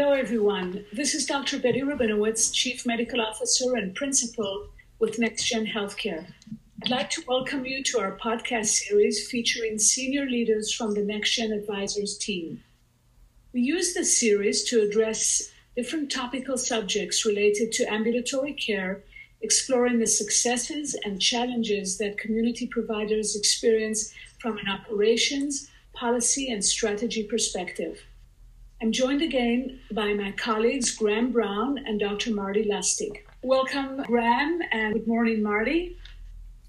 Hello, everyone. This is Dr. Betty Rabinowitz, Chief Medical Officer and Principal with NextGen Healthcare. I'd like to welcome you to our podcast series featuring senior leaders from the NextGen Advisors team. We use this series to address different topical subjects related to ambulatory care, exploring the successes and challenges that community providers experience from an operations, policy, and strategy perspective. I'm joined again by my colleagues Graham Brown and Dr. Marty Lustig. Welcome, Graham, and good morning, Marty.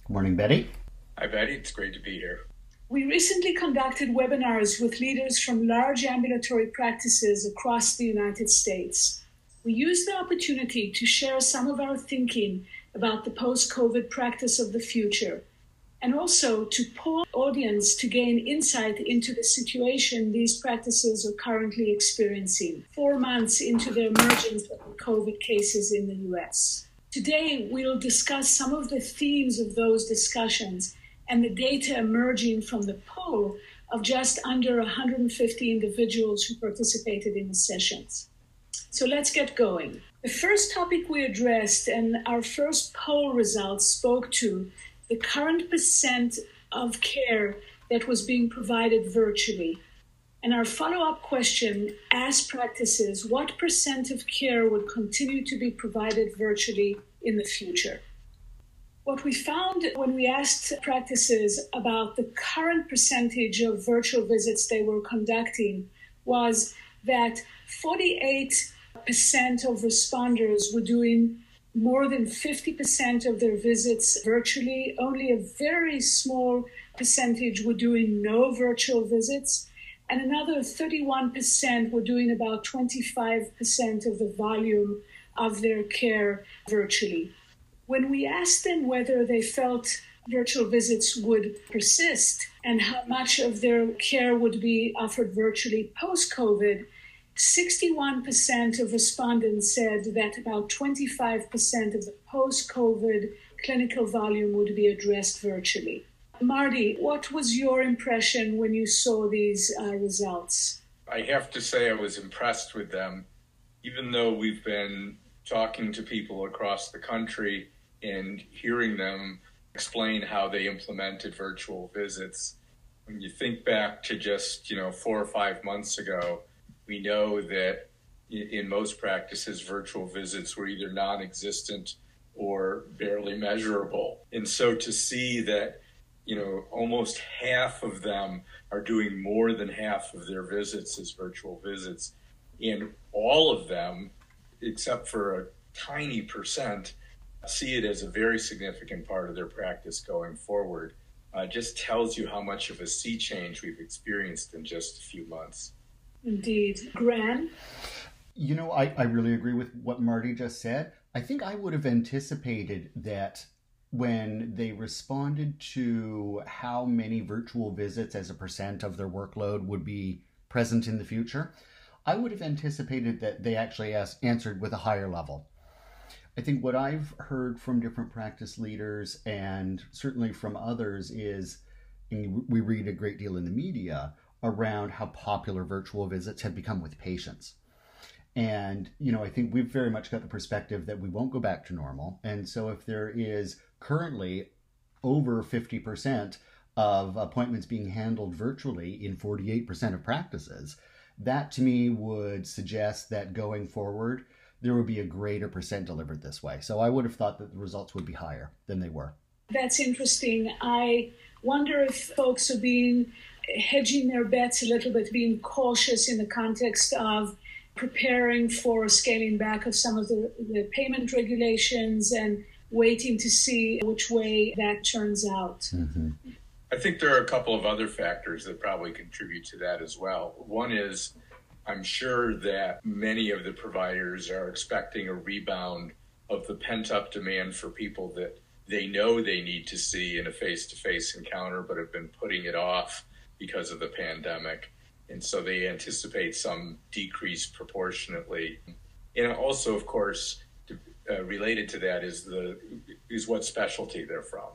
Good morning, Betty. Hi, Betty. It's great to be here. We recently conducted webinars with leaders from large ambulatory practices across the United States. We used the opportunity to share some of our thinking about the post COVID practice of the future and also to poll audience to gain insight into the situation these practices are currently experiencing four months into the emergence of COVID cases in the US. Today, we'll discuss some of the themes of those discussions and the data emerging from the poll of just under 150 individuals who participated in the sessions. So let's get going. The first topic we addressed and our first poll results spoke to the current percent of care that was being provided virtually. And our follow up question asked practices what percent of care would continue to be provided virtually in the future? What we found when we asked practices about the current percentage of virtual visits they were conducting was that 48% of responders were doing more than 50% of their visits virtually. Only a very small percentage were doing no virtual visits. And another 31% were doing about 25% of the volume of their care virtually. When we asked them whether they felt virtual visits would persist and how much of their care would be offered virtually post COVID, 61% of respondents said that about 25% of the post COVID clinical volume would be addressed virtually. Marty, what was your impression when you saw these uh, results? I have to say, I was impressed with them. Even though we've been talking to people across the country and hearing them explain how they implemented virtual visits, when you think back to just, you know, four or five months ago, we know that in most practices, virtual visits were either non existent or barely measurable. And so to see that, you know, almost half of them are doing more than half of their visits as virtual visits, and all of them, except for a tiny percent, see it as a very significant part of their practice going forward, uh, just tells you how much of a sea change we've experienced in just a few months. Indeed. Graham? You know, I, I really agree with what Marty just said. I think I would have anticipated that when they responded to how many virtual visits as a percent of their workload would be present in the future, I would have anticipated that they actually asked, answered with a higher level. I think what I've heard from different practice leaders and certainly from others is, we read a great deal in the media, around how popular virtual visits have become with patients. And, you know, I think we've very much got the perspective that we won't go back to normal. And so if there is currently over 50% of appointments being handled virtually in 48% of practices, that to me would suggest that going forward, there would be a greater percent delivered this way. So I would have thought that the results would be higher than they were. That's interesting. I wonder if folks are being hedging their bets a little bit, being cautious in the context of preparing for scaling back of some of the, the payment regulations and waiting to see which way that turns out. Mm-hmm. I think there are a couple of other factors that probably contribute to that as well. One is I'm sure that many of the providers are expecting a rebound of the pent up demand for people that they know they need to see in a face to face encounter, but have been putting it off because of the pandemic. And so they anticipate some decrease proportionately. And also, of course, uh, related to that is the is what specialty they're from.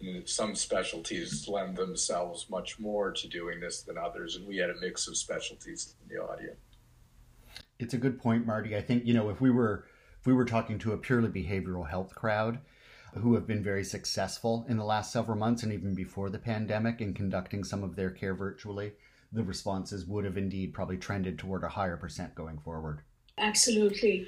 And some specialties lend themselves much more to doing this than others, and we had a mix of specialties in the audience. It's a good point, Marty. I think, you know, if we were if we were talking to a purely behavioral health crowd who have been very successful in the last several months and even before the pandemic in conducting some of their care virtually, the responses would have indeed probably trended toward a higher percent going forward. Absolutely.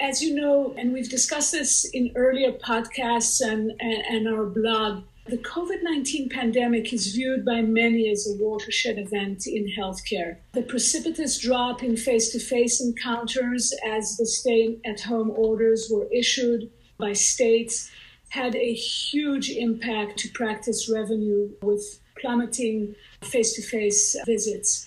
As you know, and we've discussed this in earlier podcasts and, and, and our blog, the COVID 19 pandemic is viewed by many as a watershed event in healthcare. The precipitous drop in face to face encounters as the stay at home orders were issued by states had a huge impact to practice revenue with plummeting face to face visits.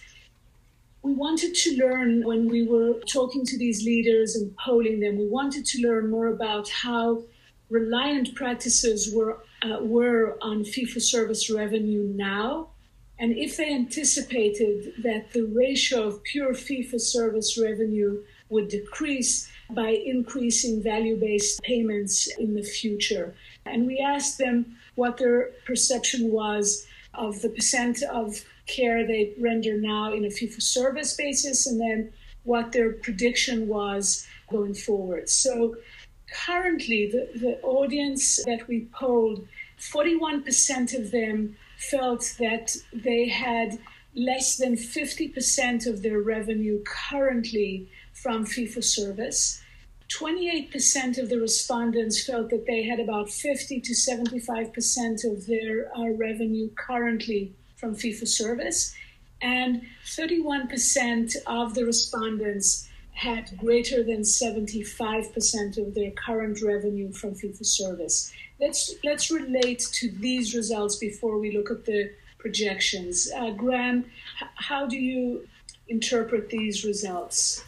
We wanted to learn when we were talking to these leaders and polling them, we wanted to learn more about how reliant practices were, uh, were on fee for service revenue now, and if they anticipated that the ratio of pure fee for service revenue would decrease by increasing value based payments in the future. And we asked them what their perception was of the percent of care they render now in a fee for service basis and then what their prediction was going forward. So currently, the, the audience that we polled, 41% of them felt that they had less than 50% of their revenue currently from fee for service. 28% of the respondents felt that they had about 50 to 75% of their uh, revenue currently from fee for service, and 31% of the respondents had greater than 75% of their current revenue from fee for service. Let's, let's relate to these results before we look at the projections. Uh, Graham, how do you interpret these results?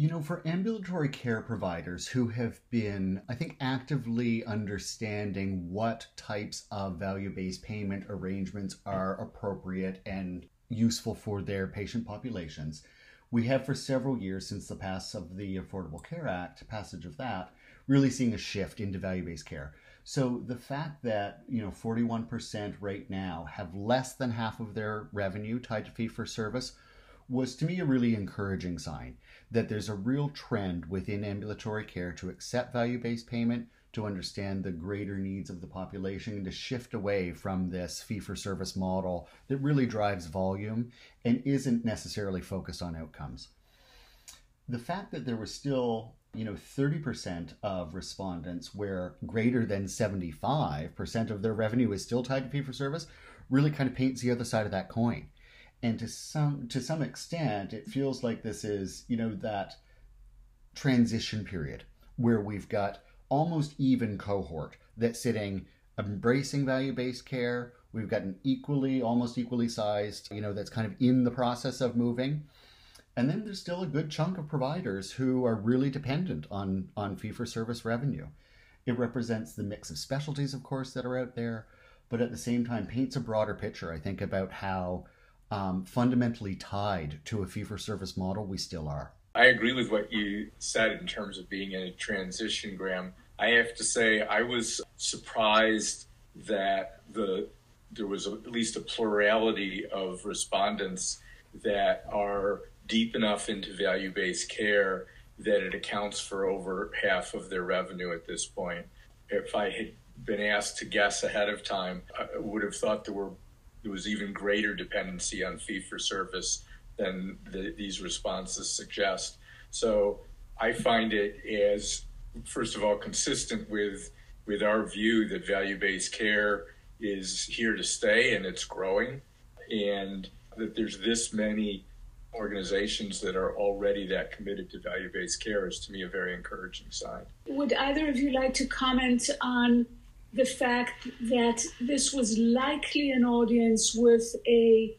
You know, for ambulatory care providers who have been, I think, actively understanding what types of value based payment arrangements are appropriate and useful for their patient populations, we have for several years since the pass of the Affordable Care Act, passage of that, really seeing a shift into value based care. So the fact that, you know, 41% right now have less than half of their revenue tied to fee for service was to me a really encouraging sign that there's a real trend within ambulatory care to accept value based payment, to understand the greater needs of the population, and to shift away from this fee for service model that really drives volume and isn't necessarily focused on outcomes. The fact that there was still you know 30% of respondents where greater than 75% of their revenue is still tied to fee for service really kind of paints the other side of that coin and to some to some extent it feels like this is you know that transition period where we've got almost even cohort that's sitting embracing value-based care. We've got an equally almost equally sized you know that's kind of in the process of moving. And then there's still a good chunk of providers who are really dependent on on fee for service revenue. It represents the mix of specialties of course that are out there but at the same time paints a broader picture i think about how um, fundamentally tied to a fee for service model, we still are. I agree with what you said in terms of being in a transition, Graham. I have to say, I was surprised that the there was a, at least a plurality of respondents that are deep enough into value based care that it accounts for over half of their revenue at this point. If I had been asked to guess ahead of time, I would have thought there were there was even greater dependency on fee for service than the, these responses suggest. So I find it as, first of all, consistent with with our view that value based care is here to stay and it's growing, and that there's this many organizations that are already that committed to value based care is to me a very encouraging sign. Would either of you like to comment on the fact that this was likely an audience with a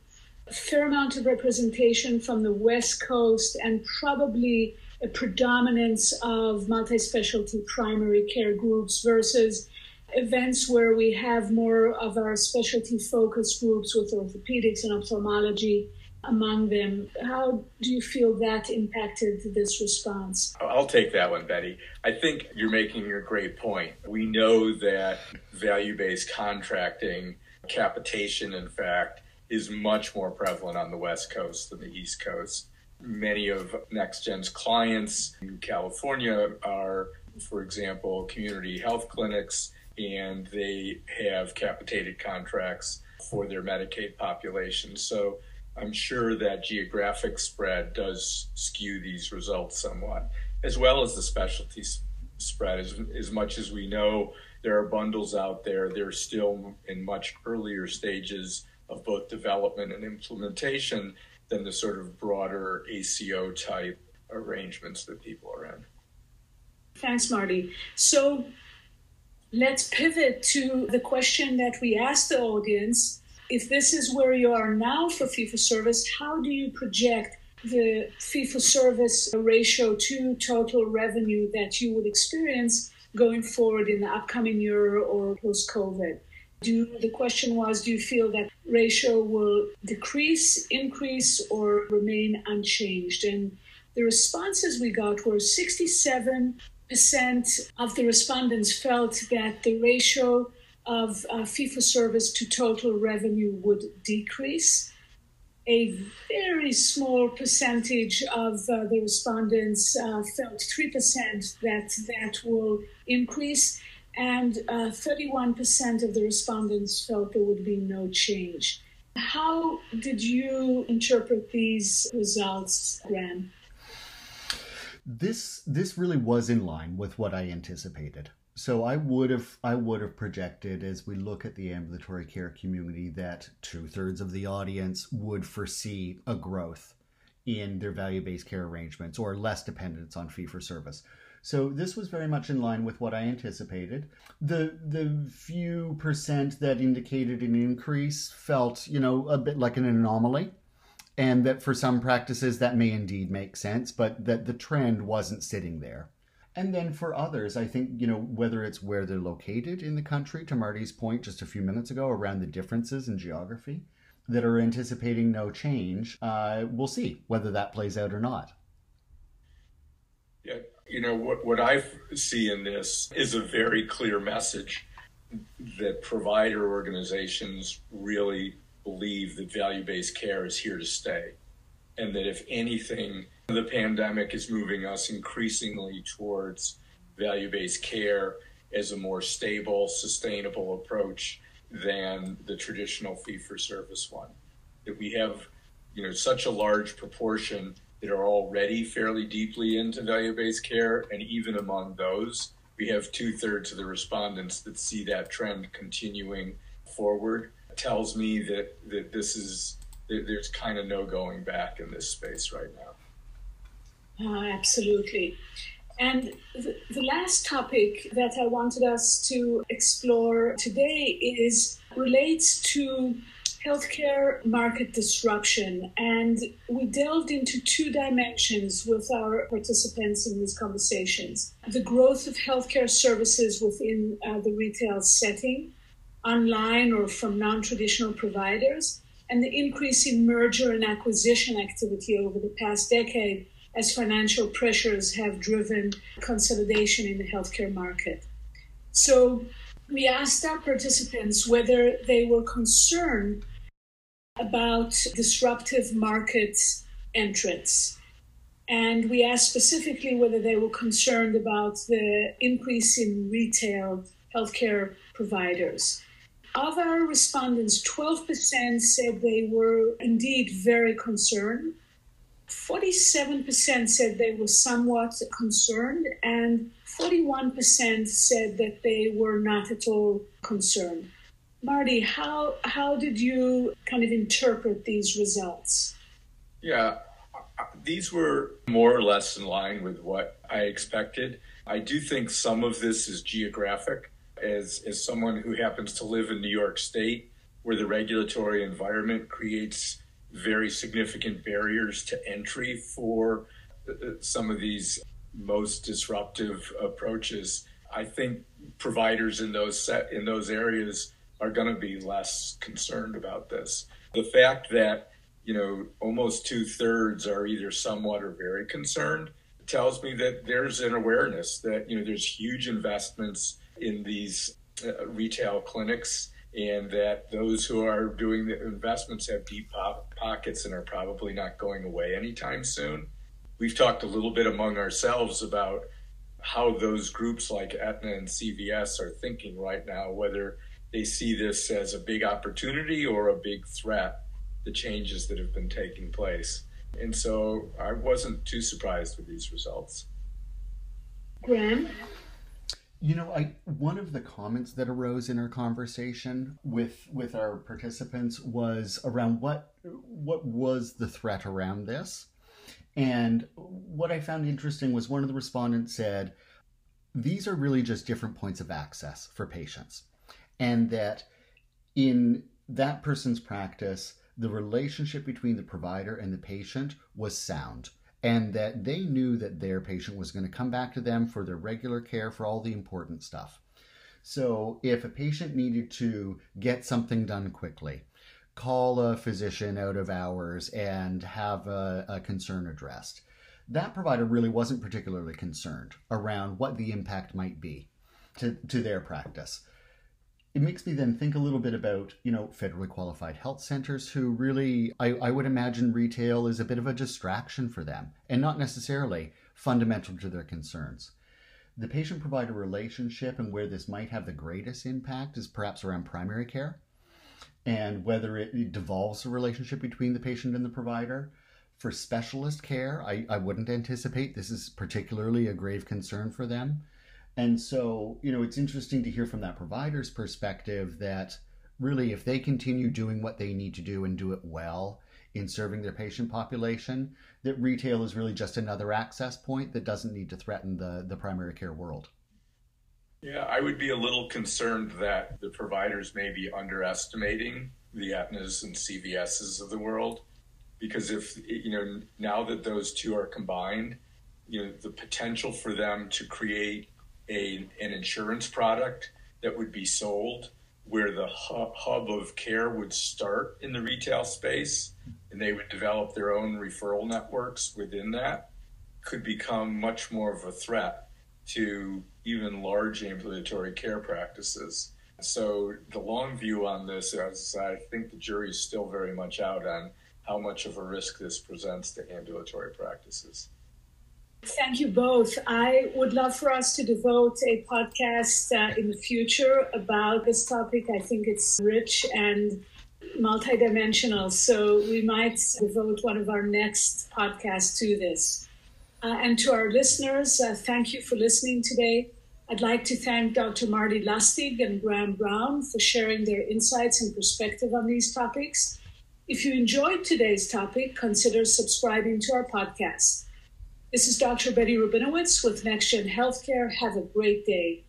fair amount of representation from the West Coast and probably a predominance of multi specialty primary care groups versus events where we have more of our specialty focus groups with orthopedics and ophthalmology among them. How do you feel that impacted this response? I'll take that one, Betty. I think you're making a great point. We know that value based contracting, capitation, in fact, is much more prevalent on the West Coast than the East Coast. Many of NextGen's clients in California are, for example, community health clinics, and they have capitated contracts for their Medicaid population. So I'm sure that geographic spread does skew these results somewhat, as well as the specialty spread. As, as much as we know, there are bundles out there, they're still in much earlier stages of both development and implementation than the sort of broader ACO type arrangements that people are in. Thanks, Marty. So let's pivot to the question that we asked the audience. If this is where you are now for fee for service, how do you project the fee for service ratio to total revenue that you would experience going forward in the upcoming year or post COVID? Do the question was, do you feel that ratio will decrease, increase, or remain unchanged? And the responses we got were 67% of the respondents felt that the ratio of uh, fee for service to total revenue would decrease. A very small percentage of uh, the respondents uh, felt 3% that that will increase and uh, 31% of the respondents felt there would be no change. How did you interpret these results, Graham? This this really was in line with what I anticipated. So I would have I would have projected as we look at the ambulatory care community that two thirds of the audience would foresee a growth in their value based care arrangements or less dependence on fee for service. So this was very much in line with what I anticipated. The the few percent that indicated an increase felt, you know, a bit like an anomaly. And that for some practices that may indeed make sense, but that the trend wasn't sitting there. And then for others, I think, you know, whether it's where they're located in the country, to Marty's point just a few minutes ago around the differences in geography, that are anticipating no change, uh, we'll see whether that plays out or not. Yeah, you know, what, what I see in this is a very clear message that provider organizations really believe that value based care is here to stay. And that if anything, the pandemic is moving us increasingly towards value based care as a more stable, sustainable approach than the traditional fee for service one. That we have, you know, such a large proportion that are already fairly deeply into value based care. And even among those, we have two thirds of the respondents that see that trend continuing forward. Tells me that, that this is, that there's kind of no going back in this space right now. Uh, absolutely. And the, the last topic that I wanted us to explore today is relates to healthcare market disruption. And we delved into two dimensions with our participants in these conversations the growth of healthcare services within uh, the retail setting, online or from non traditional providers, and the increase in merger and acquisition activity over the past decade as financial pressures have driven consolidation in the healthcare market. So, we asked our participants whether they were concerned about disruptive market entrants. And we asked specifically whether they were concerned about the increase in retail healthcare providers. Of our respondents, 12% said they were indeed very concerned. 47% said they were somewhat concerned, and 41% said that they were not at all concerned. Marty, how how did you kind of interpret these results? Yeah, uh, these were more or less in line with what I expected. I do think some of this is geographic. As as someone who happens to live in New York State, where the regulatory environment creates very significant barriers to entry for uh, uh, some of these most disruptive approaches. I think providers in those set in those areas are going to be less concerned about this. The fact that, you know, almost two thirds are either somewhat or very concerned tells me that there's an awareness that, you know, there's huge investments in these uh, retail clinics and that those who are doing the investments have deep pockets and are probably not going away anytime soon. We've talked a little bit among ourselves about how those groups like Aetna and CVS are thinking right now, whether they see this as a big opportunity or a big threat, the changes that have been taking place. And so I wasn't too surprised with these results. Graham? You know, I one of the comments that arose in our conversation with with our participants was around what what was the threat around this. And what I found interesting was one of the respondents said, these are really just different points of access for patients. And that in that person's practice, the relationship between the provider and the patient was sound and that they knew that their patient was going to come back to them for their regular care for all the important stuff. So, if a patient needed to get something done quickly, call a physician out of hours and have a, a concern addressed, that provider really wasn't particularly concerned around what the impact might be to, to their practice it makes me then think a little bit about you know federally qualified health centers who really I, I, would imagine retail is a bit of a distraction for them and not necessarily fundamental to their concerns. The patient provider relationship and where this might have the greatest impact is perhaps around primary care and whether it devolves the relationship between the patient and the provider. For specialist care I, I wouldn't anticipate this is particularly a grave concern for them and so, you know, it's interesting to hear from that provider's perspective that really, if they continue doing what they need to do and do it well in serving their patient population, that retail is really just another access point that doesn't need to threaten the, the primary care world. Yeah, I would be a little concerned that the providers may be underestimating the Aetnas and CVSs of the world. Because if, you know, now that those two are combined, you know, the potential for them to create a, an insurance product that would be sold where the hub of care would start in the retail space and they would develop their own referral networks within that could become much more of a threat to even large ambulatory care practices. So the long view on this is I think the jury is still very much out on how much of a risk this presents to ambulatory practices. Thank you both. I would love for us to devote a podcast uh, in the future about this topic. I think it's rich and multidimensional. So we might devote one of our next podcasts to this. Uh, and to our listeners, uh, thank you for listening today. I'd like to thank Dr. Marty Lustig and Graham Brown for sharing their insights and perspective on these topics. If you enjoyed today's topic, consider subscribing to our podcast. This is Dr. Betty Rabinowitz with NextGen Healthcare. Have a great day.